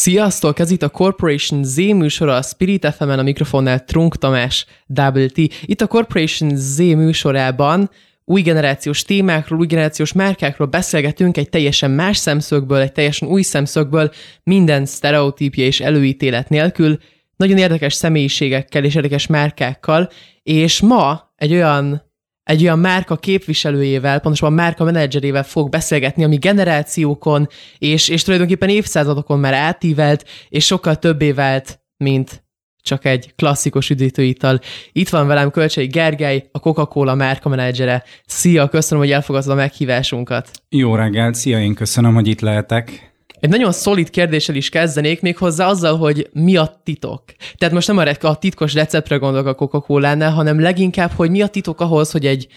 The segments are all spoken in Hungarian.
Sziasztok! Ez itt a Corporation Z műsora, a Spirit fm a mikrofonnál Trunk Tamás, Double T. Itt a Corporation Z műsorában új generációs témákról, új generációs márkákról beszélgetünk egy teljesen más szemszögből, egy teljesen új szemszögből, minden sztereotípia és előítélet nélkül, nagyon érdekes személyiségekkel és érdekes márkákkal, és ma egy olyan egy olyan márka képviselőjével, pontosabban márka menedzserével fog beszélgetni, ami generációkon és, és tulajdonképpen évszázadokon már átívelt, és sokkal többé vált, mint csak egy klasszikus üdítőital. Itt van velem Kölcsei Gergely, a Coca-Cola márka menedzsere. Szia, köszönöm, hogy elfogadtad a meghívásunkat. Jó reggelt, szia, én köszönöm, hogy itt lehetek. Egy nagyon szolid kérdéssel is kezdenék, még hozzá azzal, hogy mi a titok. Tehát most nem a titkos receptre gondolok a coca cola hanem leginkább, hogy mi a titok ahhoz, hogy egy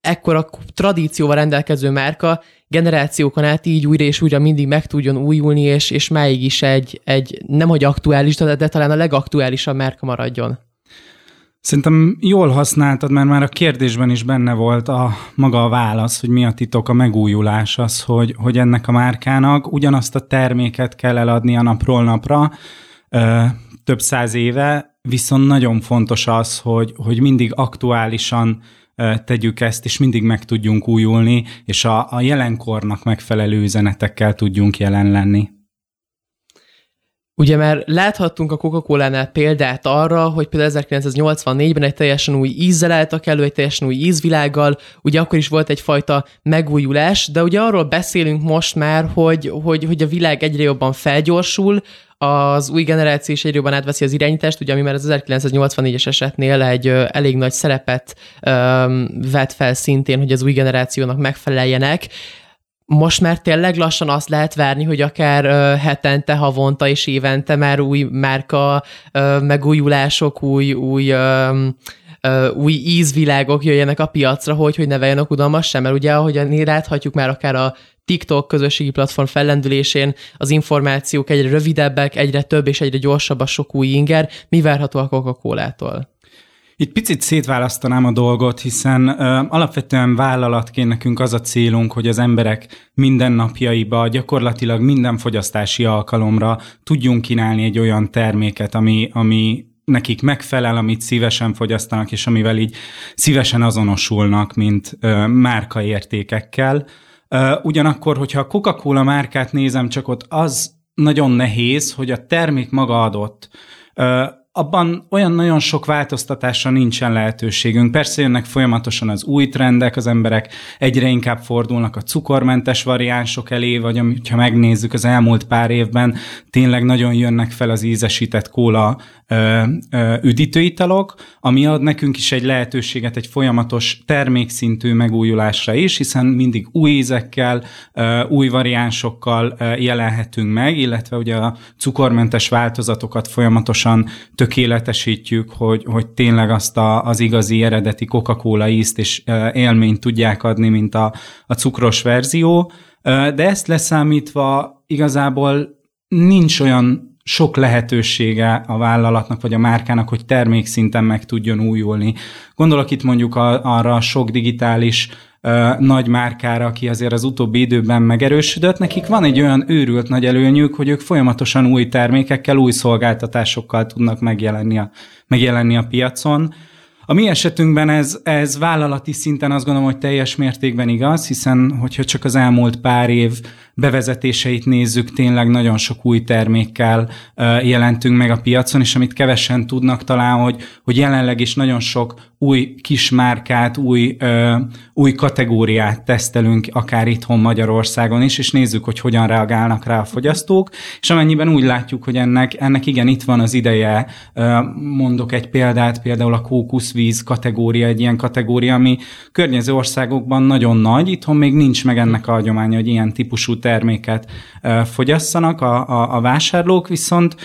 ekkora tradícióval rendelkező márka generációkon át így újra és újra mindig meg tudjon újulni, és, és máig is egy, egy nem hogy aktuális, de, de talán a legaktuálisabb márka maradjon. Szerintem jól használtad, mert már a kérdésben is benne volt a maga a válasz, hogy mi a titok, a megújulás az, hogy, hogy ennek a márkának ugyanazt a terméket kell eladni a napról napra, ö, több száz éve, viszont nagyon fontos az, hogy, hogy mindig aktuálisan tegyük ezt, és mindig meg tudjunk újulni, és a, a jelenkornak megfelelő üzenetekkel tudjunk jelen lenni. Ugye már láthattunk a Coca-Cola-nál példát arra, hogy például 1984-ben egy teljesen új ízzel álltak elő, egy teljesen új ízvilággal, ugye akkor is volt egyfajta megújulás, de ugye arról beszélünk most már, hogy, hogy, hogy a világ egyre jobban felgyorsul, az új generáció is egyre jobban átveszi az irányítást, ugye ami már az 1984-es esetnél egy ö, elég nagy szerepet ö, vett fel szintén, hogy az új generációnak megfeleljenek, most már tényleg lassan azt lehet várni, hogy akár hetente, havonta és évente már új márka megújulások, új, új új ízvilágok jöjjenek a piacra, hogy, hogy ne vegyenek udalmas sem, mert ugye ahogyan láthatjuk már akár a TikTok közösségi platform fellendülésén az információk egyre rövidebbek, egyre több és egyre gyorsabb a sok új inger. Mi várható a Coca-Colától? Itt picit szétválasztanám a dolgot, hiszen ö, alapvetően vállalatként nekünk az a célunk, hogy az emberek mindennapjaiba, gyakorlatilag minden fogyasztási alkalomra tudjunk kínálni egy olyan terméket, ami, ami nekik megfelel, amit szívesen fogyasztanak, és amivel így szívesen azonosulnak, mint ö, márkaértékekkel. Ö, ugyanakkor, hogyha a Coca-Cola márkát nézem, csak ott az nagyon nehéz, hogy a termék maga adott abban olyan nagyon sok változtatásra nincsen lehetőségünk. Persze jönnek folyamatosan az új trendek, az emberek egyre inkább fordulnak a cukormentes variánsok elé, vagy ha megnézzük az elmúlt pár évben, tényleg nagyon jönnek fel az ízesített kóla ö, ö, üdítőitalok, ami ad nekünk is egy lehetőséget egy folyamatos termékszintű megújulásra is, hiszen mindig új ízekkel, ö, új variánsokkal ö, jelenhetünk meg, illetve ugye a cukormentes változatokat folyamatosan tökéletesítjük, hogy, hogy tényleg azt a, az igazi eredeti Coca-Cola ízt és élményt tudják adni, mint a, a cukros verzió, de ezt leszámítva igazából nincs olyan sok lehetősége a vállalatnak vagy a márkának, hogy termékszinten meg tudjon újulni. Gondolok itt mondjuk arra a sok digitális nagy márkára, aki azért az utóbbi időben megerősödött, nekik van egy olyan őrült nagy előnyük, hogy ők folyamatosan új termékekkel, új szolgáltatásokkal tudnak megjelenni a, megjelenni a piacon. A mi esetünkben ez, ez vállalati szinten azt gondolom, hogy teljes mértékben igaz, hiszen hogyha csak az elmúlt pár év bevezetéseit nézzük, tényleg nagyon sok új termékkel jelentünk meg a piacon, és amit kevesen tudnak talán, hogy, hogy jelenleg is nagyon sok új kismárkát, új, ö, új kategóriát tesztelünk, akár itthon Magyarországon is, és nézzük, hogy hogyan reagálnak rá a fogyasztók, és amennyiben úgy látjuk, hogy ennek, ennek igen, itt van az ideje, ö, mondok egy példát, például a kókuszvíz kategória, egy ilyen kategória, ami környező országokban nagyon nagy, itthon még nincs meg ennek a hagyománya, hogy ilyen típusú terméket fogyasszanak a, a, a vásárlók, viszont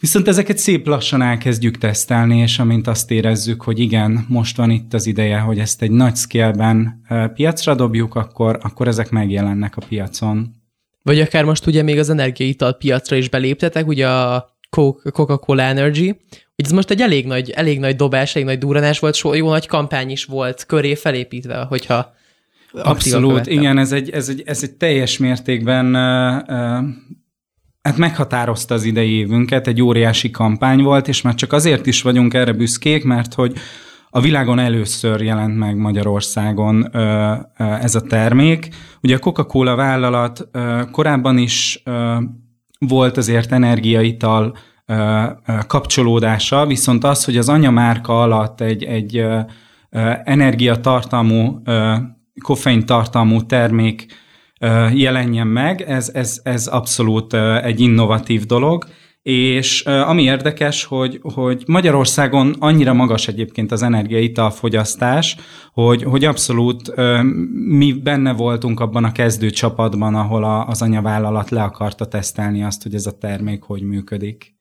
Viszont ezeket szép lassan elkezdjük tesztelni, és amint azt érezzük, hogy igen, most van itt az ideje, hogy ezt egy nagy scale-ben piacra dobjuk, akkor, akkor ezek megjelennek a piacon. Vagy akár most ugye még az energiaital piacra is beléptetek, ugye a Coca-Cola Energy, hogy ez most egy elég nagy, elég nagy dobás, elég nagy duranás volt, so, jó nagy kampány is volt köré felépítve, hogyha Abszolút, igen, ez egy, ez, egy, ez egy teljes mértékben uh, uh, hát meghatározta az idei évünket, egy óriási kampány volt, és már csak azért is vagyunk erre büszkék, mert hogy a világon először jelent meg Magyarországon ö, ö, ez a termék. Ugye a Coca-Cola vállalat ö, korábban is ö, volt azért energiaital kapcsolódása, viszont az, hogy az anyamárka alatt egy, egy energiatartalmú, ö, koffein tartalmú termék jelenjen meg, ez, ez, ez abszolút egy innovatív dolog, és ami érdekes, hogy, hogy Magyarországon annyira magas egyébként az energiaital fogyasztás, hogy, hogy abszolút mi benne voltunk abban a kezdő csapatban, ahol az anyavállalat le akarta tesztelni azt, hogy ez a termék hogy működik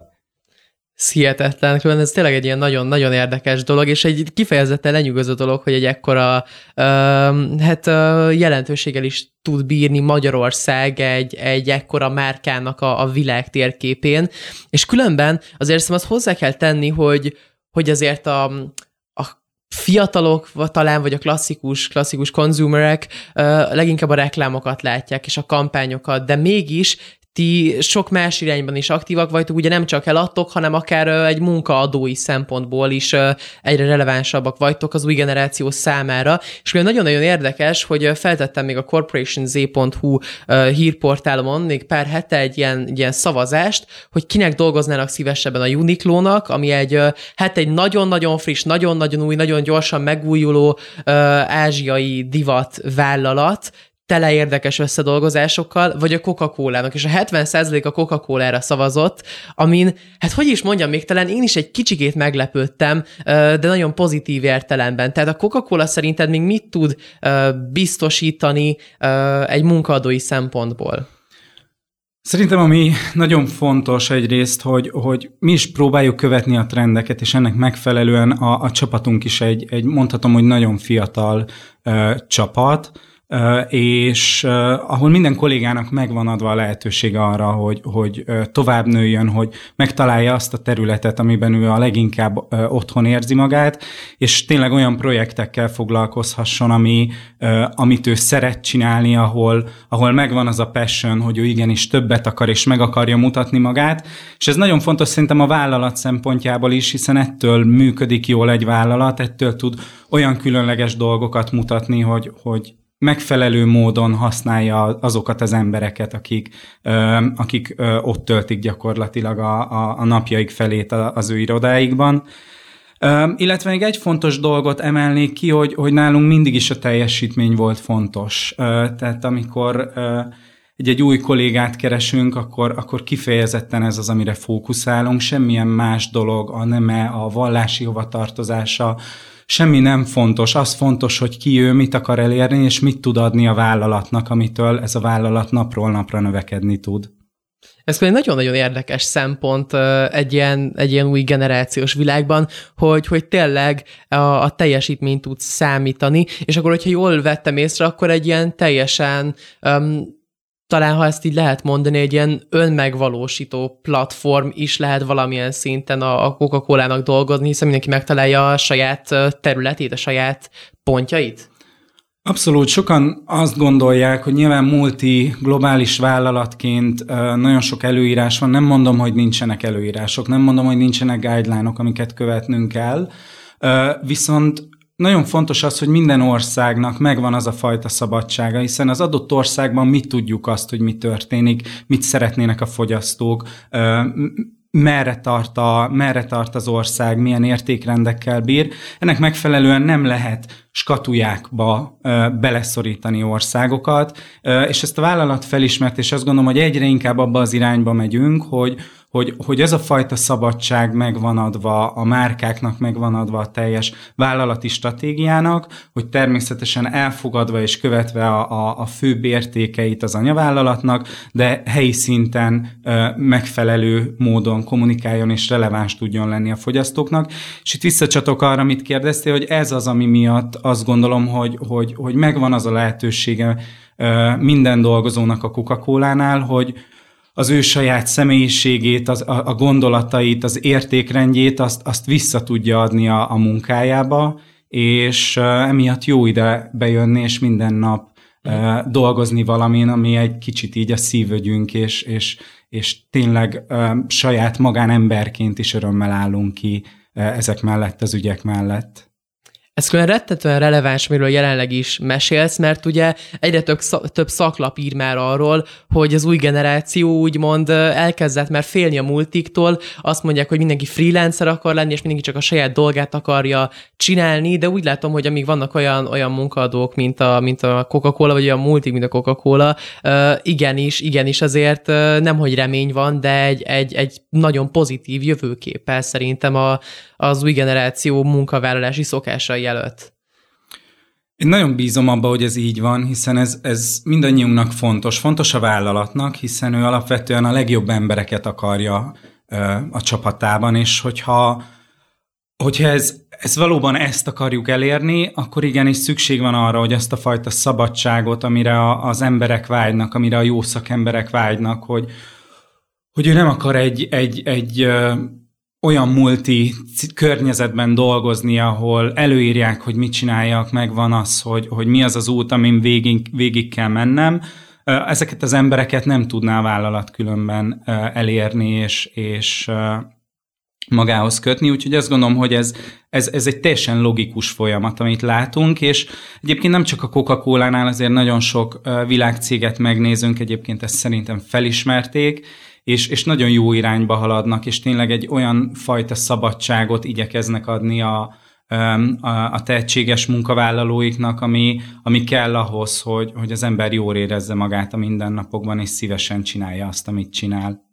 hihetetlen, ez tényleg egy ilyen nagyon-nagyon érdekes dolog, és egy kifejezetten lenyűgöző dolog, hogy egy ekkora uh, hát, uh, jelentőséggel is tud bírni Magyarország egy, egy ekkora márkának a, a világ térképén, és különben azért szerintem azt hozzá kell tenni, hogy, hogy azért a, fiatalok, talán, vagy a klasszikus, klasszikus konzumerek leginkább a reklámokat látják, és a kampányokat, de mégis ti sok más irányban is aktívak vagytok, ugye nem csak eladtok, hanem akár egy munkaadói szempontból is egyre relevánsabbak vagytok az új generáció számára, és ugye nagyon-nagyon érdekes, hogy feltettem még a corporationz.hu hírportálomon még pár hete egy ilyen, ilyen szavazást, hogy kinek dolgoznának szívesebben a Uniqlo-nak, ami egy, hát egy nagyon-nagyon friss, nagyon-nagyon új, nagyon gyorsan megújuló ázsiai divat vállalat, tele érdekes összedolgozásokkal, vagy a Coca-Cola-nak, és a 70% a Coca-Cola-ra szavazott, amin, hát hogy is mondjam, még talán én is egy kicsikét meglepődtem, de nagyon pozitív értelemben. Tehát a Coca-Cola szerinted még mit tud biztosítani egy munkaadói szempontból? Szerintem ami nagyon fontos egyrészt, hogy, hogy mi is próbáljuk követni a trendeket, és ennek megfelelően a, a csapatunk is egy, egy mondhatom, hogy nagyon fiatal uh, csapat, és ahol minden kollégának megvan adva a lehetősége arra, hogy, hogy tovább nőjön, hogy megtalálja azt a területet, amiben ő a leginkább otthon érzi magát, és tényleg olyan projektekkel foglalkozhasson, ami, amit ő szeret csinálni, ahol, ahol megvan az a passion, hogy ő igenis többet akar, és meg akarja mutatni magát, és ez nagyon fontos szerintem a vállalat szempontjából is, hiszen ettől működik jól egy vállalat, ettől tud olyan különleges dolgokat mutatni, hogy, hogy megfelelő módon használja azokat az embereket, akik, akik ott töltik gyakorlatilag a, a, a napjaik felét az ő irodáikban. Illetve még egy fontos dolgot emelnék ki, hogy, hogy nálunk mindig is a teljesítmény volt fontos. Tehát amikor egy, egy új kollégát keresünk, akkor, akkor kifejezetten ez az, amire fókuszálunk, semmilyen más dolog, a neme, a vallási hovatartozása, semmi nem fontos, az fontos, hogy ki ő, mit akar elérni, és mit tud adni a vállalatnak, amitől ez a vállalat napról napra növekedni tud. Ez pedig nagyon-nagyon érdekes szempont egy ilyen, egy ilyen új generációs világban, hogy, hogy tényleg a, a teljesítményt tud számítani, és akkor, hogyha jól vettem észre, akkor egy ilyen teljesen um, talán ha ezt így lehet mondani, egy ilyen önmegvalósító platform is lehet valamilyen szinten a Coca-Cola-nak dolgozni, hiszen mindenki megtalálja a saját területét, a saját pontjait? Abszolút, sokan azt gondolják, hogy nyilván multi, globális vállalatként nagyon sok előírás van. Nem mondom, hogy nincsenek előírások, nem mondom, hogy nincsenek guideline-ok, amiket követnünk kell, viszont nagyon fontos az, hogy minden országnak megvan az a fajta szabadsága, hiszen az adott országban mi tudjuk azt, hogy mi történik, mit szeretnének a fogyasztók, merre tart, a, merre tart az ország, milyen értékrendekkel bír. Ennek megfelelően nem lehet skatujákba ö, beleszorítani országokat, ö, és ezt a vállalat felismert, és azt gondolom, hogy egyre inkább abba az irányba megyünk, hogy, hogy, hogy ez a fajta szabadság megvan adva, a márkáknak megvan adva a teljes vállalati stratégiának, hogy természetesen elfogadva és követve a, a, a főbb értékeit az anyavállalatnak, de helyi szinten ö, megfelelő módon kommunikáljon és releváns tudjon lenni a fogyasztóknak. És itt visszacsatok arra, amit kérdeztél, hogy ez az, ami miatt azt gondolom, hogy, hogy, hogy megvan az a lehetősége ö, minden dolgozónak a Coca-Cola-nál, hogy, az ő saját személyiségét, az, a, a gondolatait, az értékrendjét, azt, azt vissza tudja adni a, a munkájába, és emiatt jó ide bejönni, és minden nap uh, dolgozni valamin, ami egy kicsit így a szívögyünk, és, és, és tényleg saját magánemberként is örömmel állunk ki ezek mellett, az ügyek mellett. Ez külön rettetően releváns, miről jelenleg is mesélsz, mert ugye egyre több, több szaklap ír már arról, hogy az új generáció úgymond elkezdett már félni a multiktól, azt mondják, hogy mindenki freelancer akar lenni, és mindenki csak a saját dolgát akarja csinálni, de úgy látom, hogy amíg vannak olyan, olyan munkaadók, mint a, mint a Coca-Cola, vagy olyan multik, mint a Coca-Cola, igenis, igenis azért nem, hogy remény van, de egy, egy, egy nagyon pozitív jövőképpel szerintem a, az új generáció munkavállalási szokásai előtt. Én nagyon bízom abba, hogy ez így van, hiszen ez, ez mindannyiunknak fontos. Fontos a vállalatnak, hiszen ő alapvetően a legjobb embereket akarja ö, a csapatában, és hogyha, hogyha ez, ez valóban ezt akarjuk elérni, akkor igenis szükség van arra, hogy ezt a fajta szabadságot, amire a, az emberek vágynak, amire a jó szakemberek vágynak, hogy, hogy ő nem akar egy, egy, egy olyan multi környezetben dolgozni, ahol előírják, hogy mit csináljak, megvan az, hogy, hogy mi az az út, amin végig, végig kell mennem. Ezeket az embereket nem tudná a vállalat különben elérni és, és magához kötni, úgyhogy azt gondolom, hogy ez, ez, ez egy teljesen logikus folyamat, amit látunk, és egyébként nem csak a Coca-Cola-nál, azért nagyon sok világcéget megnézünk, egyébként ezt szerintem felismerték, és, és nagyon jó irányba haladnak, és tényleg egy olyan fajta szabadságot igyekeznek adni a, a, a tehetséges munkavállalóiknak, ami, ami kell ahhoz, hogy, hogy az ember jól érezze magát a mindennapokban, és szívesen csinálja azt, amit csinál.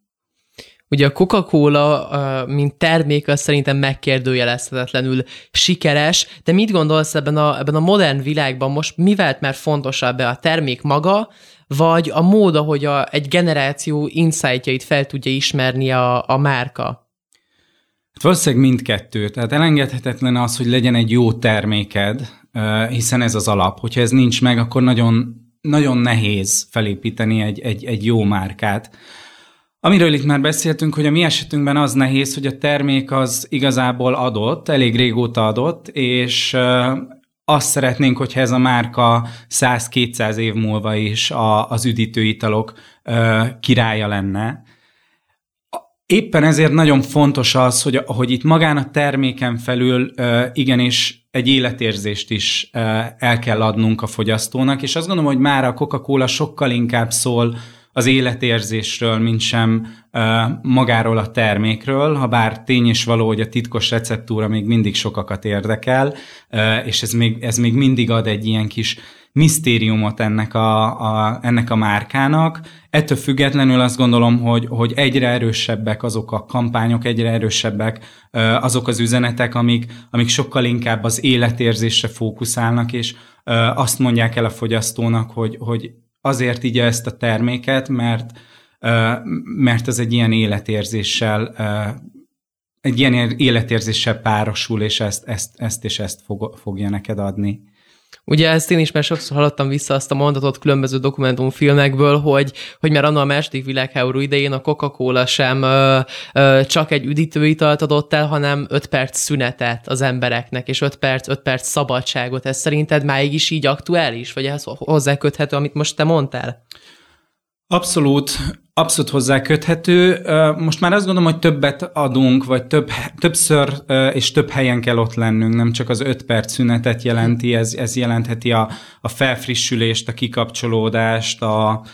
Ugye a Coca-Cola, mint termék, az szerintem megkérdőjelezhetetlenül sikeres, de mit gondolsz ebben a, ebben a modern világban most mi vált már fontosabb a termék maga, vagy a mód, ahogy a, egy generáció insightjait fel tudja ismerni a, a márka? Hát valószínűleg mindkettő. Tehát elengedhetetlen az, hogy legyen egy jó terméked, hiszen ez az alap. Hogyha ez nincs meg, akkor nagyon, nagyon nehéz felépíteni egy, egy, egy jó márkát. Amiről itt már beszéltünk, hogy a mi esetünkben az nehéz, hogy a termék az igazából adott, elég régóta adott, és azt szeretnénk, hogyha ez a márka 100-200 év múlva is a, az üdítőitalok ö, királya lenne. Éppen ezért nagyon fontos az, hogy, hogy itt magán a terméken felül ö, igenis egy életérzést is ö, el kell adnunk a fogyasztónak, és azt gondolom, hogy már a Coca-Cola sokkal inkább szól az életérzésről, mint sem magáról a termékről, ha bár tény is való, hogy a titkos receptúra még mindig sokakat érdekel, és ez még, ez még mindig ad egy ilyen kis misztériumot ennek a, a, ennek a márkának. Ettől függetlenül azt gondolom, hogy, hogy egyre erősebbek azok a kampányok, egyre erősebbek azok az üzenetek, amik, amik sokkal inkább az életérzésre fókuszálnak, és azt mondják el a fogyasztónak, hogy, hogy azért így ezt a terméket, mert, mert ez egy ilyen életérzéssel egy ilyen életérzéssel párosul, és ezt, ezt, ezt és ezt fog, fogja neked adni. Ugye ezt én is már sokszor hallottam vissza azt a mondatot különböző dokumentumfilmekből, hogy, hogy már annak a második világháború idején a Coca-Cola sem ö, ö, csak egy üdítőitalt adott el, hanem 5 perc szünetet az embereknek, és 5 perc, 5 perc szabadságot. Ez szerinted máig is így aktuális, vagy ehhez hozzáköthető, amit most te mondtál? Abszolút, abszolút hozzá köthető. Most már azt gondolom, hogy többet adunk, vagy több, többször és több helyen kell ott lennünk, nem csak az öt perc szünetet jelenti, ez, ez jelentheti a, a felfrissülést, a kikapcsolódást, a,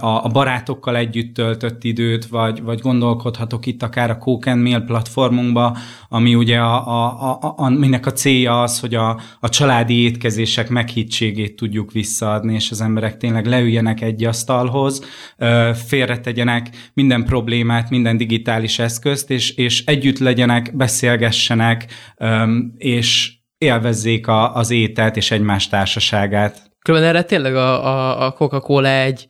a, barátokkal együtt töltött időt, vagy, vagy gondolkodhatok itt akár a Coke and Mail platformunkba, ami ugye a, a, a, a, minek a célja az, hogy a, a családi étkezések meghittségét tudjuk visszaadni, és az emberek tényleg leüljenek egy asztalhoz, félretegyenek minden problémát, minden digitális eszközt, és, és együtt legyenek, beszélgessenek, és élvezzék a, az ételt és egymás társaságát. Különben erre tényleg a, a, a Coca-Cola egy,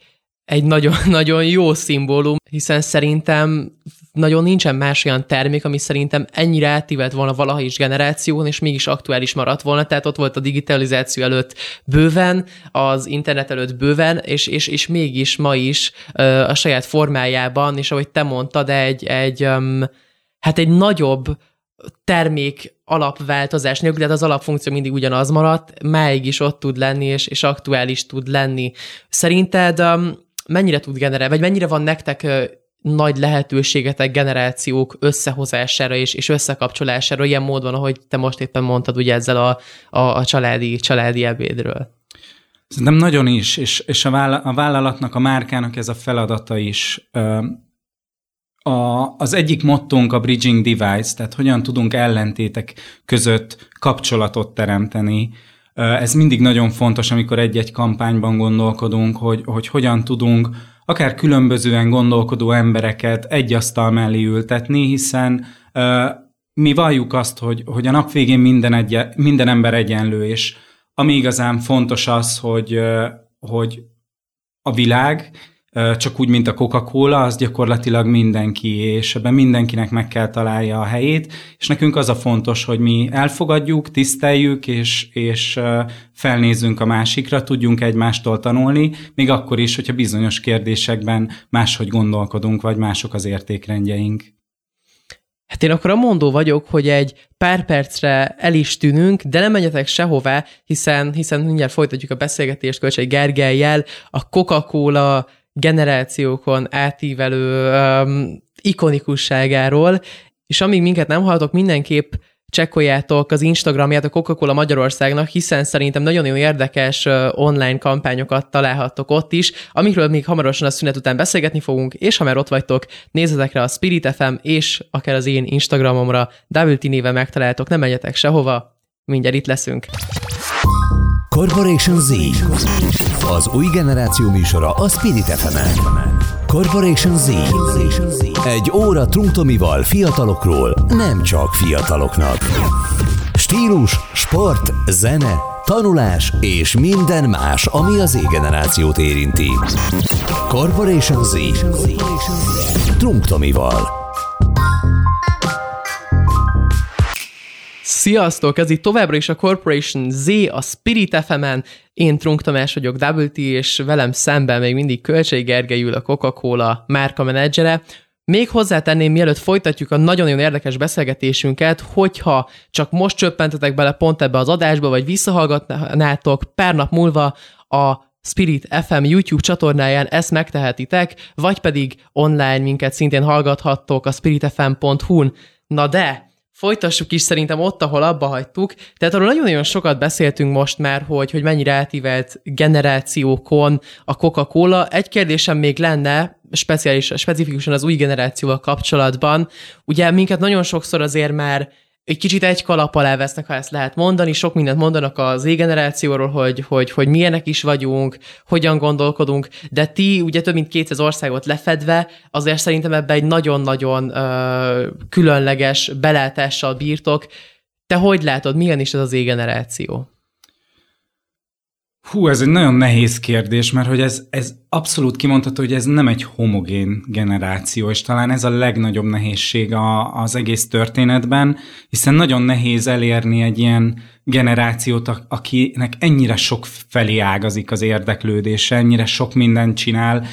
egy nagyon, nagyon jó szimbólum, hiszen szerintem nagyon nincsen más olyan termék, ami szerintem ennyire átívelt volna valaha is generáción, és mégis aktuális maradt volna. Tehát ott volt a digitalizáció előtt bőven, az internet előtt bőven, és, és, és mégis ma is a saját formájában, és ahogy te mondtad, egy, egy hát egy nagyobb termék alapváltozás nélkül, tehát az alapfunkció mindig ugyanaz maradt, máig is ott tud lenni, és, és aktuális tud lenni. Szerinted mennyire tud generálni, vagy mennyire van nektek nagy lehetőségetek generációk összehozására és, és összekapcsolására, ilyen módon, ahogy te most éppen mondtad, ugye ezzel a, a, a családi, családi ebédről? Szerintem nagyon is, és, és a vállalatnak, a márkának ez a feladata is. A, az egyik mottónk a bridging device, tehát hogyan tudunk ellentétek között kapcsolatot teremteni. Ez mindig nagyon fontos, amikor egy-egy kampányban gondolkodunk, hogy, hogy hogyan tudunk akár különbözően gondolkodó embereket egy asztal mellé ültetni, hiszen mi valljuk azt, hogy, hogy a nap végén minden, egy, minden ember egyenlő, és ami igazán fontos az, hogy, hogy a világ csak úgy, mint a Coca-Cola, az gyakorlatilag mindenki, és ebben mindenkinek meg kell találja a helyét, és nekünk az a fontos, hogy mi elfogadjuk, tiszteljük, és, és felnézzünk a másikra, tudjunk egymástól tanulni, még akkor is, hogyha bizonyos kérdésekben máshogy gondolkodunk, vagy mások az értékrendjeink. Hát én akkor a mondó vagyok, hogy egy pár percre el is tűnünk, de nem menjetek sehová, hiszen, hiszen mindjárt folytatjuk a beszélgetést Kölcsei Gergelyel, a Coca-Cola generációkon átívelő um, ikonikusságáról, és amíg minket nem hallgatok, mindenképp csekkoljátok az Instagramját a Coca-Cola Magyarországnak, hiszen szerintem nagyon-nagyon érdekes online kampányokat találhattok ott is, amikről még hamarosan a szünet után beszélgetni fogunk, és ha már ott vagytok, nézzetek rá a Spirit FM, és akár az én Instagramomra, WT néven megtaláltok, nem menjetek sehova, mindjárt itt leszünk. Corporation Z. Az új generáció műsora a Spirit fm. Corporation Z. Egy óra trunktomival fiatalokról, nem csak fiataloknak. Stílus, sport, zene, tanulás és minden más, ami az Z-generációt érinti. Corporation Z. Trunktomival. Sziasztok! Ez itt továbbra is a Corporation Z, a Spirit FM-en. Én Trunk Tamás vagyok, WT, és velem szemben még mindig Kölcsei Gergely ül a Coca-Cola márka menedzsere. Még hozzátenném, mielőtt folytatjuk a nagyon-nagyon érdekes beszélgetésünket, hogyha csak most csöppentetek bele pont ebbe az adásba, vagy visszahallgatnátok pár nap múlva a Spirit FM YouTube csatornáján ezt megtehetitek, vagy pedig online minket szintén hallgathattok a spiritfm.hu-n. Na de, folytassuk is szerintem ott, ahol abba hagytuk. Tehát arról nagyon-nagyon sokat beszéltünk most már, hogy, hogy mennyire átívelt generációkon a Coca-Cola. Egy kérdésem még lenne, speciális, specifikusan az új generációval kapcsolatban. Ugye minket nagyon sokszor azért már egy kicsit egy kalap alá vesznek, ha ezt lehet mondani, sok mindent mondanak az Z-generációról, hogy, hogy, hogy milyenek is vagyunk, hogyan gondolkodunk, de ti ugye több mint 200 országot lefedve, azért szerintem ebbe egy nagyon-nagyon uh, különleges belátással bírtok. Te hogy látod, milyen is ez az Z-generáció? Hú, ez egy nagyon nehéz kérdés, mert hogy ez, ez abszolút kimondható, hogy ez nem egy homogén generáció, és talán ez a legnagyobb nehézség a, az egész történetben, hiszen nagyon nehéz elérni egy ilyen generációt, akinek ennyire sok felé ágazik az érdeklődése, ennyire sok mindent csinál,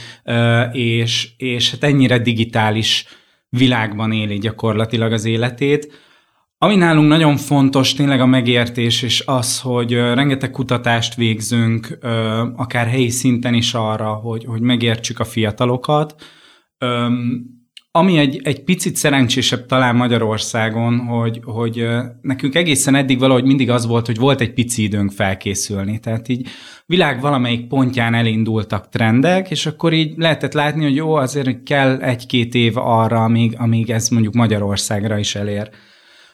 és, és hát ennyire digitális világban éli gyakorlatilag az életét ami nálunk nagyon fontos tényleg a megértés, és az, hogy rengeteg kutatást végzünk, akár helyi szinten is arra, hogy, hogy megértsük a fiatalokat. ami egy, egy picit szerencsésebb talán Magyarországon, hogy, hogy nekünk egészen eddig valahogy mindig az volt, hogy volt egy pici időnk felkészülni. Tehát így világ valamelyik pontján elindultak trendek, és akkor így lehetett látni, hogy jó, azért kell egy-két év arra, amíg, amíg ez mondjuk Magyarországra is elér.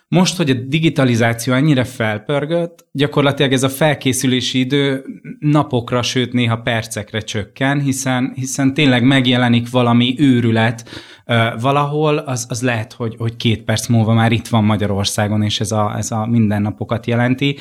Most, hogy a digitalizáció ennyire felpörgött, gyakorlatilag ez a felkészülési idő napokra, sőt néha percekre csökken, hiszen, hiszen tényleg megjelenik valami őrület uh, valahol, az, az lehet, hogy, hogy két perc múlva már itt van Magyarországon, és ez a, ez a mindennapokat jelenti.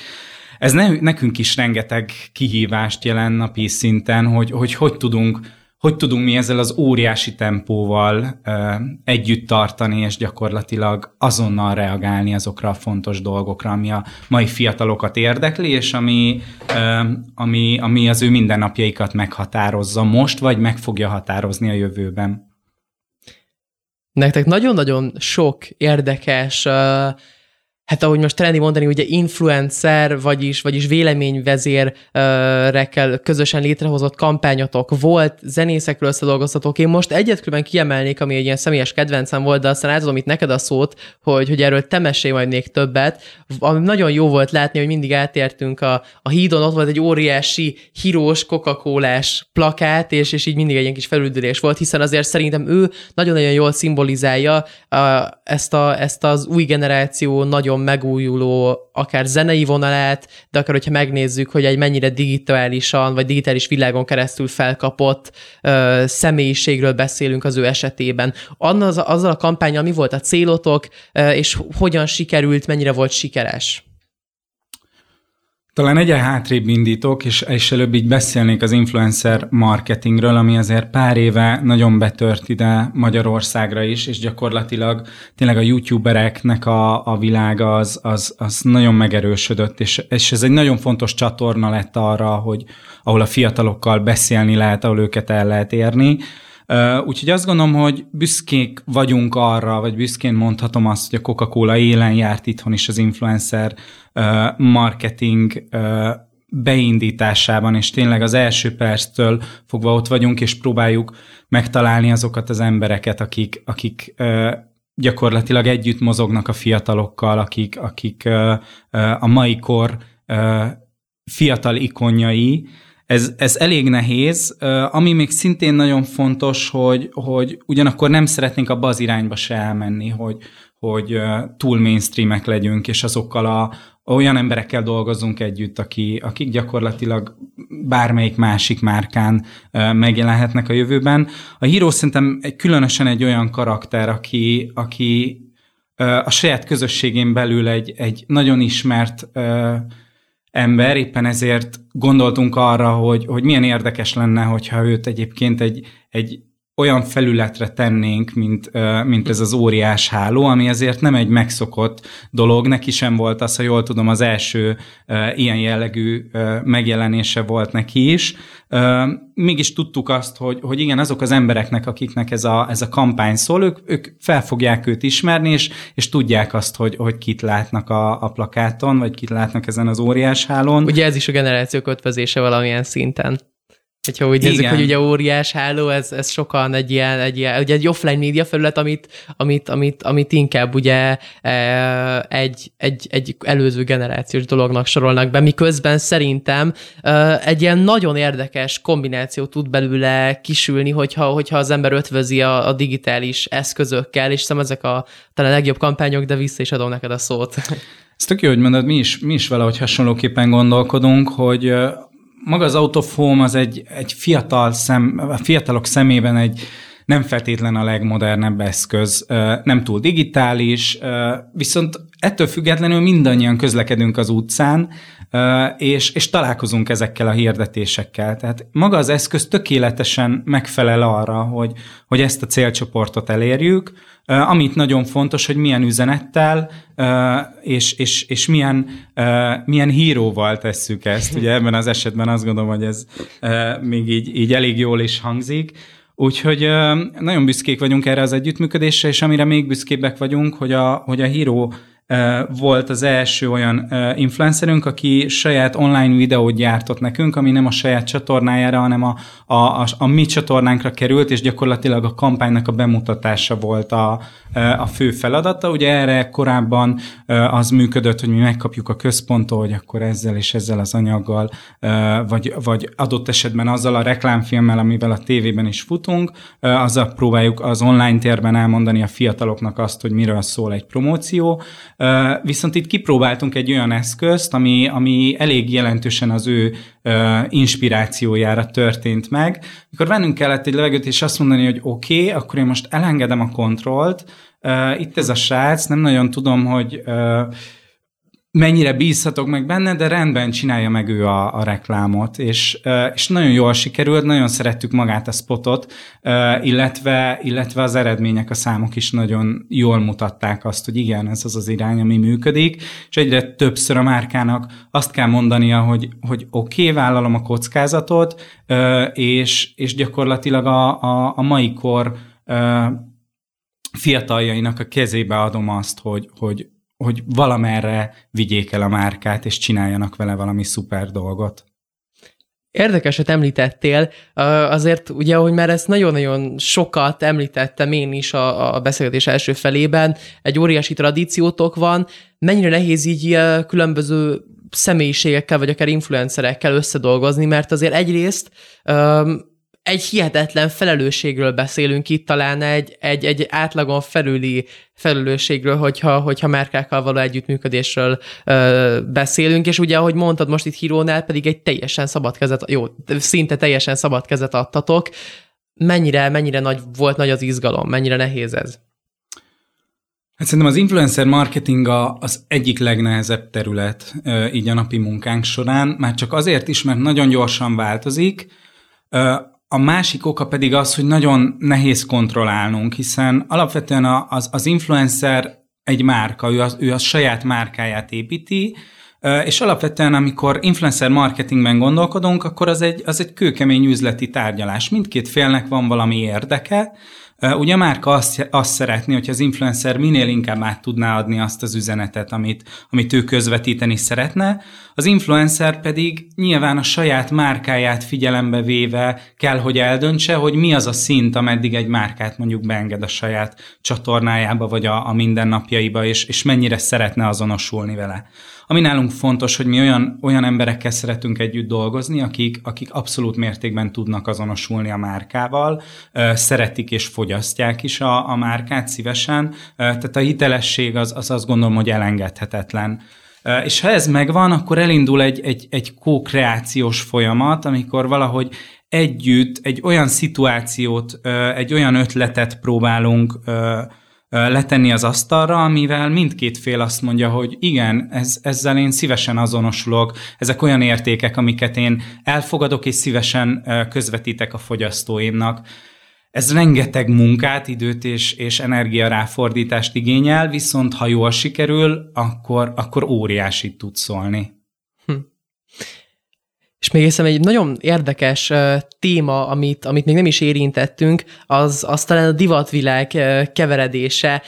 Ez ne, nekünk is rengeteg kihívást jelent napi szinten, hogy hogy, hogy tudunk hogy tudunk mi ezzel az óriási tempóval ö, együtt tartani, és gyakorlatilag azonnal reagálni azokra a fontos dolgokra, ami a mai fiatalokat érdekli, és ami, ö, ami, ami az ő mindennapjaikat meghatározza most, vagy meg fogja határozni a jövőben. Nektek nagyon-nagyon sok érdekes uh, hát ahogy most trendi mondani, ugye influencer, vagyis, vagyis véleményvezérrekkel közösen létrehozott kampányotok volt, zenészekről összedolgoztatok. Én most egyet különben kiemelnék, ami egy ilyen személyes kedvencem volt, de aztán átadom itt neked a szót, hogy, hogy erről te mesélj majd még többet. Ami nagyon jó volt látni, hogy mindig átértünk a, a hídon, ott volt egy óriási hírós coca plakát, és, és így mindig egy ilyen kis felüldülés volt, hiszen azért szerintem ő nagyon-nagyon jól szimbolizálja a, ezt, a, ezt az új generáció nagyon nagyon megújuló, akár zenei vonalát, de akár hogyha megnézzük, hogy egy mennyire digitálisan, vagy digitális világon keresztül felkapott ö, személyiségről beszélünk az ő esetében. Annaz, azzal a kampányal mi volt a célotok, ö, és hogyan sikerült, mennyire volt sikeres? Talán egyen hátrébb indítok, és, és előbb így beszélnék az influencer marketingről, ami azért pár éve nagyon betört ide Magyarországra is, és gyakorlatilag tényleg a youtubereknek a, a világa az, az, az nagyon megerősödött, és, és ez egy nagyon fontos csatorna lett arra, hogy ahol a fiatalokkal beszélni lehet, ahol őket el lehet érni. Úgyhogy azt gondolom, hogy büszkék vagyunk arra, vagy büszkén mondhatom azt, hogy a Coca-Cola élen járt itthon is az influencer marketing beindításában, és tényleg az első perctől fogva ott vagyunk, és próbáljuk megtalálni azokat az embereket, akik, akik gyakorlatilag együtt mozognak a fiatalokkal, akik, akik a mai kor fiatal ikonjai, ez, ez elég nehéz. Ami még szintén nagyon fontos, hogy, hogy ugyanakkor nem szeretnénk abba az irányba se elmenni, hogy, hogy túl mainstreamek legyünk, és azokkal a, olyan emberekkel dolgozunk együtt, aki, akik gyakorlatilag bármelyik másik márkán megjelenhetnek a jövőben. A híró szerintem egy, különösen egy olyan karakter, aki, aki a saját közösségén belül egy, egy nagyon ismert ember, éppen ezért gondoltunk arra, hogy, hogy milyen érdekes lenne, hogyha őt egyébként egy, egy olyan felületre tennénk, mint, mint ez az óriás háló, ami azért nem egy megszokott dolog. Neki sem volt az, ha jól tudom, az első ilyen jellegű megjelenése volt neki is. Mégis tudtuk azt, hogy, hogy igen, azok az embereknek, akiknek ez a, ez a kampány szól, ők, ők fel fogják őt ismerni, és, és tudják azt, hogy, hogy kit látnak a, a plakáton, vagy kit látnak ezen az óriás hálón. Ugye ez is a generációk ötvözése valamilyen szinten. Hogyha úgy nézzük, hogy ugye óriás háló, ez, ez sokan egy ilyen, egy ilyen ugye egy offline média felület, amit, amit, amit, amit inkább ugye e, egy, egy, egy előző generációs dolognak sorolnak be, miközben szerintem e, egy ilyen nagyon érdekes kombináció tud belőle kisülni, hogyha, hogyha az ember ötvözi a, a digitális eszközökkel, és szerintem ezek a talán a legjobb kampányok, de vissza is adom neked a szót. Ez tök jó, hogy mondod, mi is, mi is valahogy hasonlóképpen gondolkodunk, hogy maga az autofóm az egy, egy fiatal szem, a fiatalok szemében egy nem feltétlen a legmodernebb eszköz, nem túl digitális, viszont ettől függetlenül mindannyian közlekedünk az utcán, és, és találkozunk ezekkel a hirdetésekkel. Tehát maga az eszköz tökéletesen megfelel arra, hogy, hogy ezt a célcsoportot elérjük, amit nagyon fontos, hogy milyen üzenettel és, és, és milyen, milyen híróval tesszük ezt. Ugye ebben az esetben azt gondolom, hogy ez még így, így elég jól is hangzik. Úgyhogy nagyon büszkék vagyunk erre az együttműködésre, és amire még büszkébbek vagyunk, hogy a, hogy a híró volt az első olyan influencerünk, aki saját online videót gyártott nekünk, ami nem a saját csatornájára, hanem a, a, a, a mi csatornánkra került, és gyakorlatilag a kampánynak a bemutatása volt a, a fő feladata. Ugye erre korábban az működött, hogy mi megkapjuk a központot, hogy akkor ezzel és ezzel az anyaggal, vagy, vagy adott esetben azzal a reklámfilmmel, amivel a tévében is futunk, azzal próbáljuk az online térben elmondani a fiataloknak azt, hogy miről szól egy promóció, Viszont itt kipróbáltunk egy olyan eszközt, ami, ami elég jelentősen az ő inspirációjára történt meg. Mikor vennünk kellett egy levegőt, és azt mondani, hogy oké, okay, akkor én most elengedem a kontrollt, itt ez a srác, nem nagyon tudom, hogy mennyire bízhatok meg benne, de rendben csinálja meg ő a, a reklámot, és, és nagyon jól sikerült, nagyon szerettük magát a spotot, illetve, illetve az eredmények, a számok is nagyon jól mutatták azt, hogy igen, ez az az irány, ami működik, és egyre többször a márkának azt kell mondania, hogy, hogy oké, okay, vállalom a kockázatot, és, és gyakorlatilag a, a, a mai kor fiataljainak a kezébe adom azt, hogy, hogy hogy valamerre vigyék el a márkát, és csináljanak vele valami szuper dolgot. Érdekeset említettél, azért ugye, hogy már ezt nagyon-nagyon sokat említettem én is a, a beszélgetés első felében, egy óriási tradíciótok van, mennyire nehéz így különböző személyiségekkel, vagy akár influencerekkel összedolgozni, mert azért egyrészt egy hihetetlen felelősségről beszélünk itt, talán egy, egy, egy átlagon felüli felelősségről, hogyha, hogyha márkákkal való együttműködésről ö, beszélünk, és ugye, ahogy mondtad most itt Hírónál, pedig egy teljesen szabad kezet, jó, szinte teljesen szabad kezet adtatok. Mennyire, mennyire nagy volt nagy az izgalom, mennyire nehéz ez? Hát szerintem az influencer marketing az egyik legnehezebb terület így a napi munkánk során, már csak azért is, mert nagyon gyorsan változik, a másik oka pedig az, hogy nagyon nehéz kontrollálnunk, hiszen alapvetően az, az influencer egy márka, ő, az, ő a saját márkáját építi, és alapvetően, amikor influencer marketingben gondolkodunk, akkor az egy, az egy kőkemény üzleti tárgyalás. Mindkét félnek van valami érdeke, Ugye a márka azt, azt szeretné, hogy az influencer minél inkább át tudná adni azt az üzenetet, amit, amit ő közvetíteni szeretne, az influencer pedig nyilván a saját márkáját figyelembe véve kell, hogy eldöntse, hogy mi az a szint, ameddig egy márkát mondjuk beenged a saját csatornájába, vagy a, a mindennapjaiba, és, és mennyire szeretne azonosulni vele. Ami nálunk fontos, hogy mi olyan, olyan emberekkel szeretünk együtt dolgozni, akik, akik abszolút mértékben tudnak azonosulni a márkával, szeretik és fogyasztják is a, a márkát szívesen, tehát a hitelesség az, az azt gondolom, hogy elengedhetetlen. És ha ez megvan, akkor elindul egy, egy, egy kókreációs folyamat, amikor valahogy együtt egy olyan szituációt, egy olyan ötletet próbálunk letenni az asztalra, amivel mindkét fél azt mondja, hogy igen, ez, ezzel én szívesen azonosulok, ezek olyan értékek, amiket én elfogadok és szívesen közvetítek a fogyasztóimnak. Ez rengeteg munkát, időt és, és energiaráfordítást igényel, viszont ha jól sikerül, akkor, akkor óriási tud szólni. És még hiszem egy nagyon érdekes téma, amit, amit még nem is érintettünk, az, az talán a divatvilág keveredése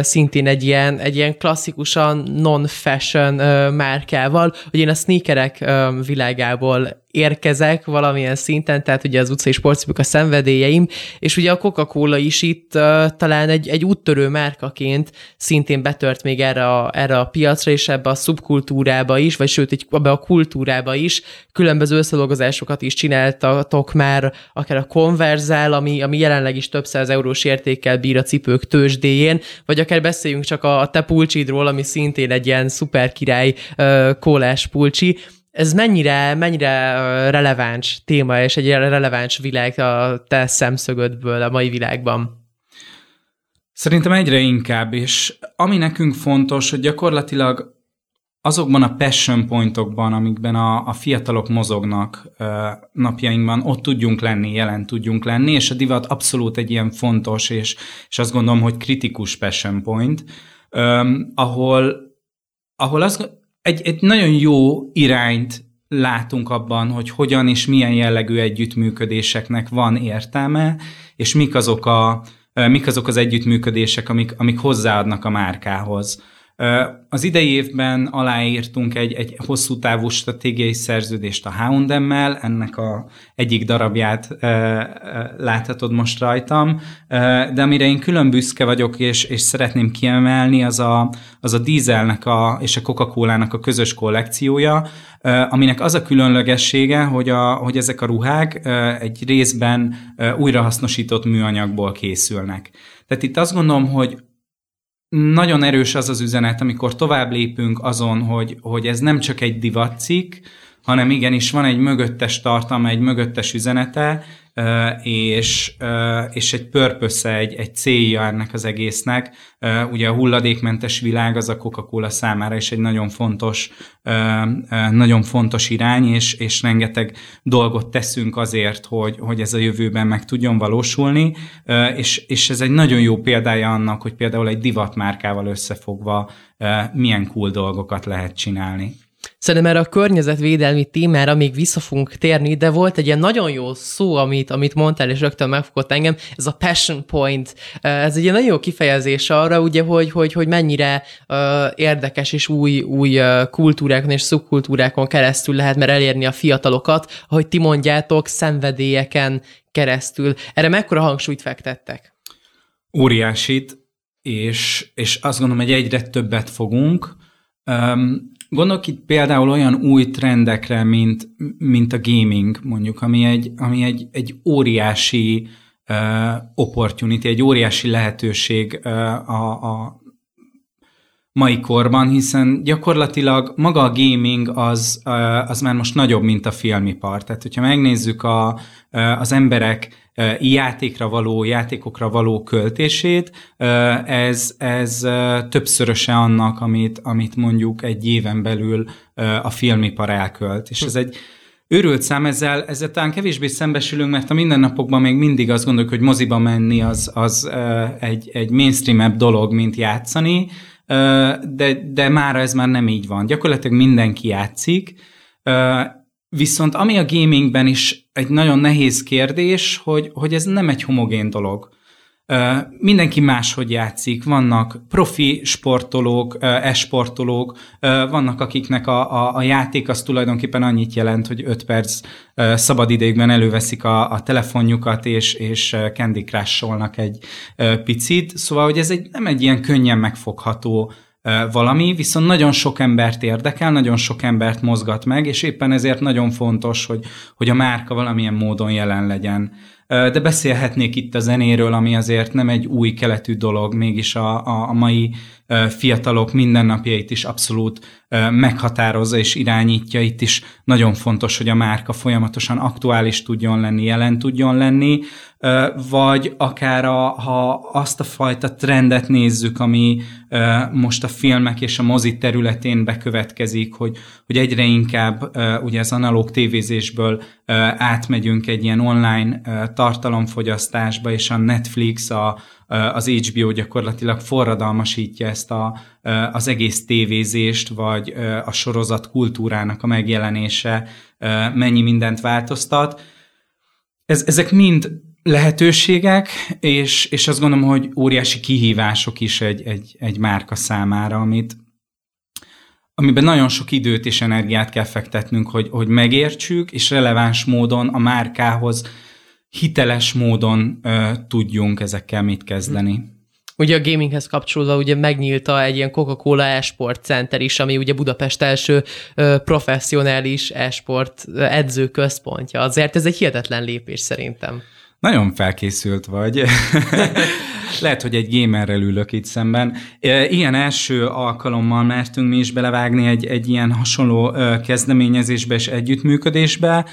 szintén egy ilyen, egy ilyen klasszikusan non-fashion márkával, hogy én a sneakerek világából érkezek valamilyen szinten, tehát ugye az utcai sportcipők a szenvedélyeim, és ugye a Coca-Cola is itt uh, talán egy, egy úttörő márkaként szintén betört még erre a, erre a piacra, és ebbe a szubkultúrába is, vagy sőt, egy, ebbe a kultúrába is különböző összedolgozásokat is csináltatok már, akár a Conversál, ami, ami jelenleg is több száz eurós értékkel bír a cipők tőzsdéjén, vagy akár beszéljünk csak a, a te pulcsidról, ami szintén egy ilyen szuper király uh, kólás pulcsi, ez mennyire, mennyire releváns téma, és egy releváns világ a te szemszögödből a mai világban? Szerintem egyre inkább, és ami nekünk fontos, hogy gyakorlatilag azokban a passion pointokban, amikben a, a fiatalok mozognak ö, napjainkban, ott tudjunk lenni, jelen tudjunk lenni, és a divat abszolút egy ilyen fontos, és, és azt gondolom, hogy kritikus passion point, ö, ahol, ahol az, egy, egy nagyon jó irányt látunk abban, hogy hogyan és milyen jellegű együttműködéseknek van értelme, és mik azok, a, mik azok az együttműködések, amik, amik hozzáadnak a márkához. Az idei évben aláírtunk egy, egy hosszú távú stratégiai szerződést a Houndemmel, ennek a egyik darabját láthatod most rajtam, de amire én külön büszke vagyok, és, és szeretném kiemelni, az a, az a dízelnek a, és a Coca-Cola-nak a közös kollekciója, aminek az a különlegessége, hogy, a, hogy ezek a ruhák egy részben újrahasznosított műanyagból készülnek. Tehát itt azt gondolom, hogy nagyon erős az az üzenet, amikor tovább lépünk azon, hogy, hogy ez nem csak egy divatcikk, hanem igenis van egy mögöttes tartalma, egy mögöttes üzenete, és, és egy purpose egy, egy célja ennek az egésznek. Ugye a hulladékmentes világ az a Coca-Cola számára is egy nagyon fontos, nagyon fontos irány, és, és rengeteg dolgot teszünk azért, hogy, hogy ez a jövőben meg tudjon valósulni, és, és ez egy nagyon jó példája annak, hogy például egy divatmárkával összefogva milyen cool dolgokat lehet csinálni. Szerintem erre a környezetvédelmi témára még vissza fogunk térni, de volt egy ilyen nagyon jó szó, amit, amit mondtál, és rögtön megfogott engem, ez a passion point. Ez egy ilyen nagyon jó kifejezés arra, ugye, hogy, hogy, hogy mennyire uh, érdekes és új, új uh, kultúrákon és szubkultúrákon keresztül lehet mert elérni a fiatalokat, ahogy ti mondjátok, szenvedélyeken keresztül. Erre mekkora hangsúlyt fektettek? Óriásit, és, és azt gondolom, hogy egyre többet fogunk. Um, Gondolok itt például olyan új trendekre, mint, mint a gaming, mondjuk, ami egy, ami egy, egy óriási uh, opportunity, egy óriási lehetőség uh, a, a mai korban, hiszen gyakorlatilag maga a gaming az, az már most nagyobb, mint a filmipar. Tehát, hogyha megnézzük a, az emberek játékra való, játékokra való költését, ez, ez többszöröse annak, amit, amit mondjuk egy éven belül a filmipar elkölt. És ez egy őrült szám, ezzel, ezzel talán kevésbé szembesülünk, mert a mindennapokban még mindig azt gondoljuk, hogy moziba menni az, az egy, egy mainstream dolog, mint játszani, de, de mára ez már nem így van. Gyakorlatilag mindenki játszik, Viszont ami a gamingben is egy nagyon nehéz kérdés, hogy, hogy ez nem egy homogén dolog. Mindenki máshogy játszik, vannak profi sportolók, esportolók, vannak akiknek a, a, a játék az tulajdonképpen annyit jelent, hogy 5 perc szabadidégben előveszik a, a telefonjukat, és, és Candy crush egy picit. Szóval, hogy ez egy, nem egy ilyen könnyen megfogható valami, viszont nagyon sok embert érdekel, nagyon sok embert mozgat meg, és éppen ezért nagyon fontos, hogy, hogy a márka valamilyen módon jelen legyen. De beszélhetnék itt a zenéről, ami azért nem egy új keletű dolog, mégis a, a, a mai fiatalok mindennapjait is abszolút meghatározza és irányítja. Itt is nagyon fontos, hogy a márka folyamatosan aktuális tudjon lenni, jelen tudjon lenni, vagy akár a, ha azt a fajta trendet nézzük, ami most a filmek és a mozi területén bekövetkezik, hogy, hogy egyre inkább ugye az analóg tévézésből átmegyünk egy ilyen online tartalomfogyasztásba, és a Netflix, a, az HBO gyakorlatilag forradalmasítja ezt a, az egész tévézést, vagy a sorozat kultúrának a megjelenése mennyi mindent változtat. Ez, ezek mind lehetőségek, és, és azt gondolom, hogy óriási kihívások is egy, egy, egy márka számára, amit, amiben nagyon sok időt és energiát kell fektetnünk, hogy, hogy megértsük, és releváns módon a márkához hiteles módon ö, tudjunk ezekkel mit kezdeni. Ugye a gaminghez kapcsolódva ugye megnyílt egy ilyen Coca-Cola Esport Center is, ami ugye Budapest első ö, professzionális esport edzőközpontja. Azért ez egy hihetetlen lépés szerintem. Nagyon felkészült vagy. Lehet, hogy egy gamerrel ülök itt szemben. Ilyen első alkalommal mertünk mi is belevágni egy, egy ilyen hasonló kezdeményezésbe és együttműködésbe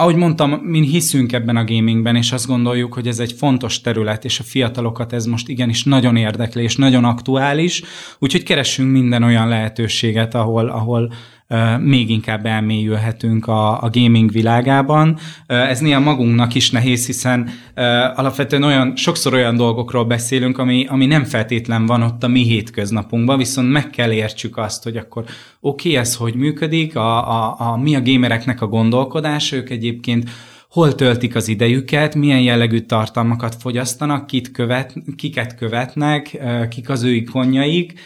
ahogy mondtam, mi hiszünk ebben a gamingben, és azt gondoljuk, hogy ez egy fontos terület, és a fiatalokat ez most igenis nagyon érdekli, és nagyon aktuális, úgyhogy keressünk minden olyan lehetőséget, ahol, ahol még inkább elmélyülhetünk a, a gaming világában. Ez néha magunknak is nehéz, hiszen alapvetően olyan, sokszor olyan dolgokról beszélünk, ami, ami nem feltétlen van ott a mi hétköznapunkban, viszont meg kell értsük azt, hogy akkor oké, okay, ez hogy működik, a, a, a, mi a gamereknek a gondolkodás, ők egyébként hol töltik az idejüket, milyen jellegű tartalmakat fogyasztanak, kit követ, kiket követnek, kik az ő ikonjaik,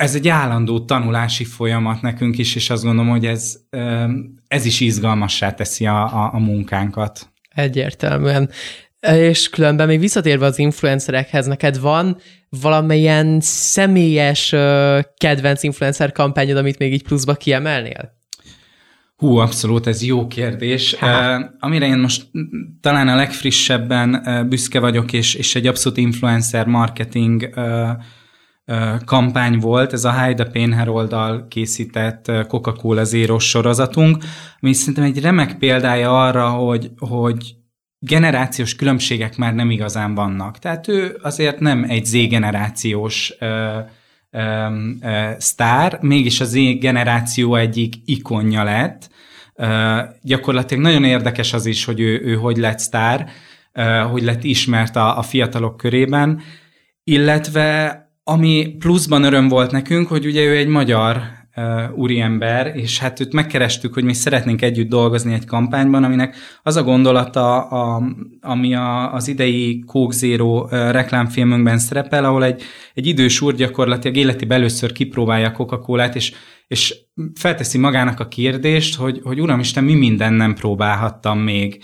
ez egy állandó tanulási folyamat nekünk is, és azt gondolom, hogy ez, ez is izgalmassá teszi a, a, a munkánkat. Egyértelműen. És különben még visszatérve az influencerekhez, neked van valamilyen személyes kedvenc influencer kampányod, amit még így pluszba kiemelnél? Hú, abszolút, ez jó kérdés. Uh, amire én most talán a legfrissebben uh, büszke vagyok, és, és egy abszolút influencer marketing uh, kampány volt, ez a Hide the Herold készített Coca-Cola Zero sorozatunk, ami szerintem egy remek példája arra, hogy, hogy generációs különbségek már nem igazán vannak. Tehát ő azért nem egy Z-generációs sztár, mégis a Z-generáció egyik ikonja lett. Ö, gyakorlatilag nagyon érdekes az is, hogy ő, ő hogy lett sztár, ö, hogy lett ismert a, a fiatalok körében, illetve ami pluszban öröm volt nekünk, hogy ugye ő egy magyar uh, úriember, és hát őt megkerestük, hogy mi szeretnénk együtt dolgozni egy kampányban, aminek az a gondolata, a, ami a, az idei Coke Zero uh, reklámfilmünkben szerepel, ahol egy, egy idős úr gyakorlatilag életi először kipróbálja a Coca-Colát, és, és felteszi magának a kérdést, hogy, hogy Uramisten, mi minden nem próbálhattam még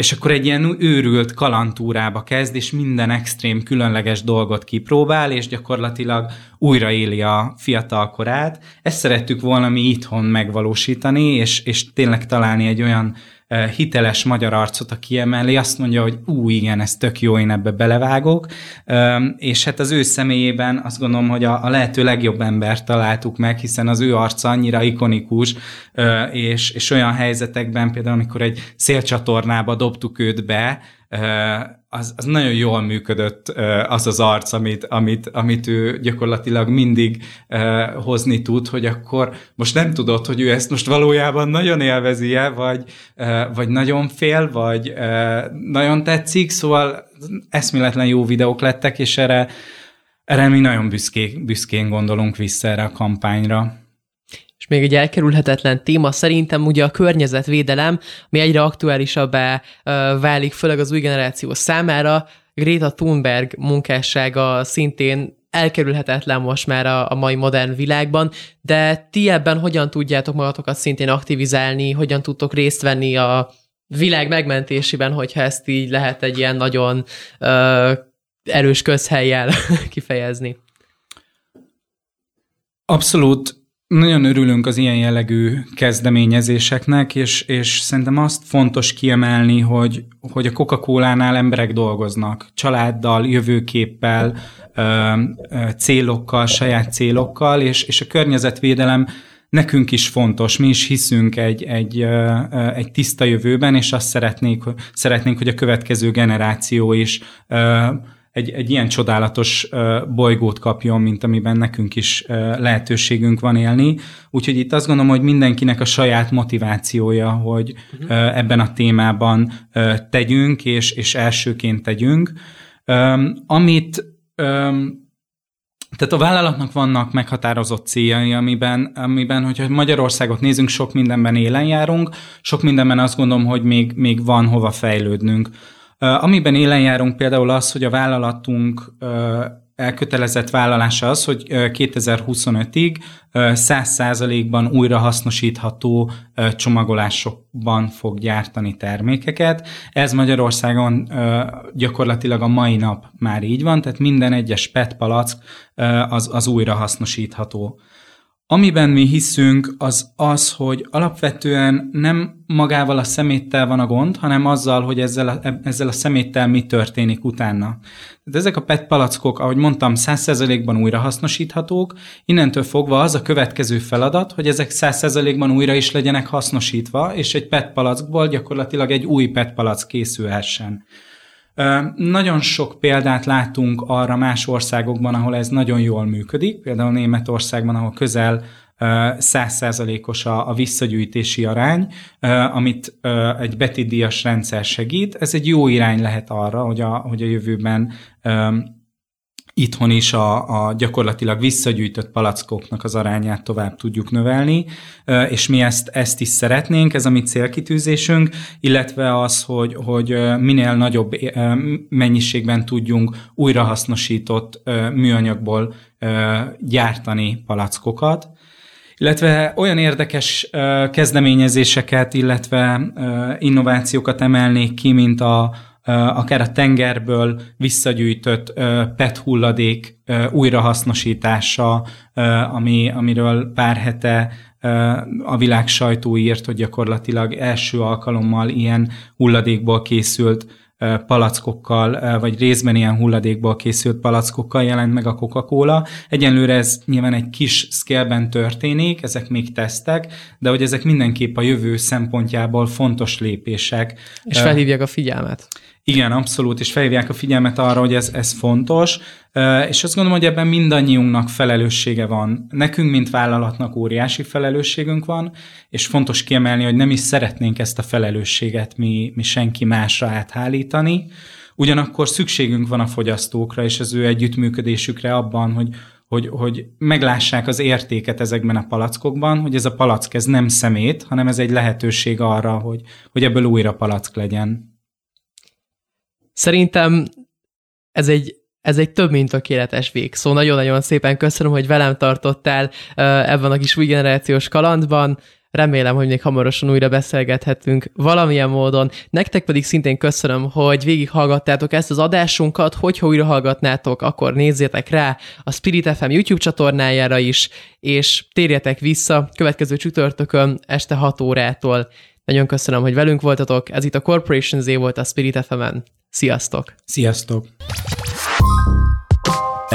és akkor egy ilyen őrült kalantúrába kezd, és minden extrém, különleges dolgot kipróbál, és gyakorlatilag újraéli a fiatal korát. Ezt szerettük volna mi itthon megvalósítani, és, és tényleg találni egy olyan hiteles magyar arcot, aki emeli, azt mondja, hogy ú, igen, ez tök jó, én ebbe belevágok, és hát az ő személyében azt gondolom, hogy a, a lehető legjobb embert találtuk meg, hiszen az ő arca annyira ikonikus, és, és olyan helyzetekben, például amikor egy szélcsatornába dobtuk őt be, az, az nagyon jól működött az az arc, amit, amit, amit ő gyakorlatilag mindig hozni tud, hogy akkor most nem tudod, hogy ő ezt most valójában nagyon élvezi-e, vagy, vagy nagyon fél, vagy nagyon tetszik, szóval eszméletlen jó videók lettek, és erre, erre mi nagyon büszkék, büszkén gondolunk vissza erre a kampányra. És még egy elkerülhetetlen téma szerintem ugye a környezetvédelem, ami egyre aktuálisabbá válik, főleg az új generáció számára. Greta Thunberg munkássága szintén elkerülhetetlen most már a, a mai modern világban, de ti ebben hogyan tudjátok magatokat szintén aktivizálni, hogyan tudtok részt venni a világ megmentésében, hogyha ezt így lehet egy ilyen nagyon ö, erős közhelyjel kifejezni? Abszolút nagyon örülünk az ilyen jellegű kezdeményezéseknek, és, és szerintem azt fontos kiemelni, hogy, hogy a Coca-Cola-nál emberek dolgoznak, családdal, jövőképpel, célokkal, saját célokkal, és, és a környezetvédelem nekünk is fontos, mi is hiszünk egy, egy, egy tiszta jövőben, és azt szeretnénk, szeretnénk, hogy a következő generáció is egy, egy ilyen csodálatos bolygót kapjon, mint amiben nekünk is lehetőségünk van élni. Úgyhogy itt azt gondolom, hogy mindenkinek a saját motivációja, hogy uh-huh. ebben a témában tegyünk, és, és elsőként tegyünk. Amit tehát a vállalatnak vannak meghatározott céljai, amiben, amiben, hogyha Magyarországot nézünk, sok mindenben élen járunk, sok mindenben azt gondolom, hogy még, még van hova fejlődnünk. Amiben élen járunk például az, hogy a vállalatunk elkötelezett vállalása az, hogy 2025-ig 100%-ban újra hasznosítható csomagolásokban fog gyártani termékeket. Ez Magyarországon gyakorlatilag a mai nap már így van, tehát minden egyes PET palack az, az újra hasznosítható. Amiben mi hiszünk, az az, hogy alapvetően nem magával a szeméttel van a gond, hanem azzal, hogy ezzel a, ezzel a szeméttel mi történik utána. Tehát ezek a PET palackok, ahogy mondtam, 100%-ban újra hasznosíthatók, innentől fogva az a következő feladat, hogy ezek 100%-ban újra is legyenek hasznosítva, és egy PET palackból gyakorlatilag egy új PET palack készülhessen. Nagyon sok példát látunk arra más országokban, ahol ez nagyon jól működik, például Németországban, ahol közel százszázalékos a, a visszagyűjtési arány, amit egy betidíjas rendszer segít. Ez egy jó irány lehet arra, hogy a, hogy a jövőben itthon is a, a gyakorlatilag visszagyűjtött palackoknak az arányát tovább tudjuk növelni, és mi ezt, ezt is szeretnénk, ez a mi célkitűzésünk, illetve az, hogy, hogy minél nagyobb mennyiségben tudjunk újrahasznosított műanyagból gyártani palackokat, illetve olyan érdekes kezdeményezéseket, illetve innovációkat emelnék ki, mint a, akár a tengerből visszagyűjtött PET hulladék újrahasznosítása, ami, amiről pár hete a világ sajtó írt, hogy gyakorlatilag első alkalommal ilyen hulladékból készült palackokkal, vagy részben ilyen hulladékból készült palackokkal jelent meg a Coca-Cola. Egyenlőre ez nyilván egy kis scale történik, ezek még tesztek, de hogy ezek mindenképp a jövő szempontjából fontos lépések. És felhívják a figyelmet. Igen, abszolút, és felhívják a figyelmet arra, hogy ez, ez fontos, és azt gondolom, hogy ebben mindannyiunknak felelőssége van. Nekünk, mint vállalatnak óriási felelősségünk van, és fontos kiemelni, hogy nem is szeretnénk ezt a felelősséget mi, mi senki másra áthálítani, ugyanakkor szükségünk van a fogyasztókra és az ő együttműködésükre abban, hogy, hogy, hogy meglássák az értéket ezekben a palackokban, hogy ez a palack ez nem szemét, hanem ez egy lehetőség arra, hogy, hogy ebből újra palack legyen. Szerintem ez egy ez egy több mint tökéletes végszó. Nagyon-nagyon szépen köszönöm, hogy velem tartottál ebben a kis új generációs kalandban. Remélem, hogy még hamarosan újra beszélgethetünk valamilyen módon. Nektek pedig szintén köszönöm, hogy végighallgattátok ezt az adásunkat. Hogyha újra hallgatnátok, akkor nézzétek rá a Spirit FM YouTube csatornájára is, és térjetek vissza következő csütörtökön este 6 órától. Nagyon köszönöm, hogy velünk voltatok. Ez itt a Corporation Z volt a Spirit FM-en. Sziasztok! Sziasztok!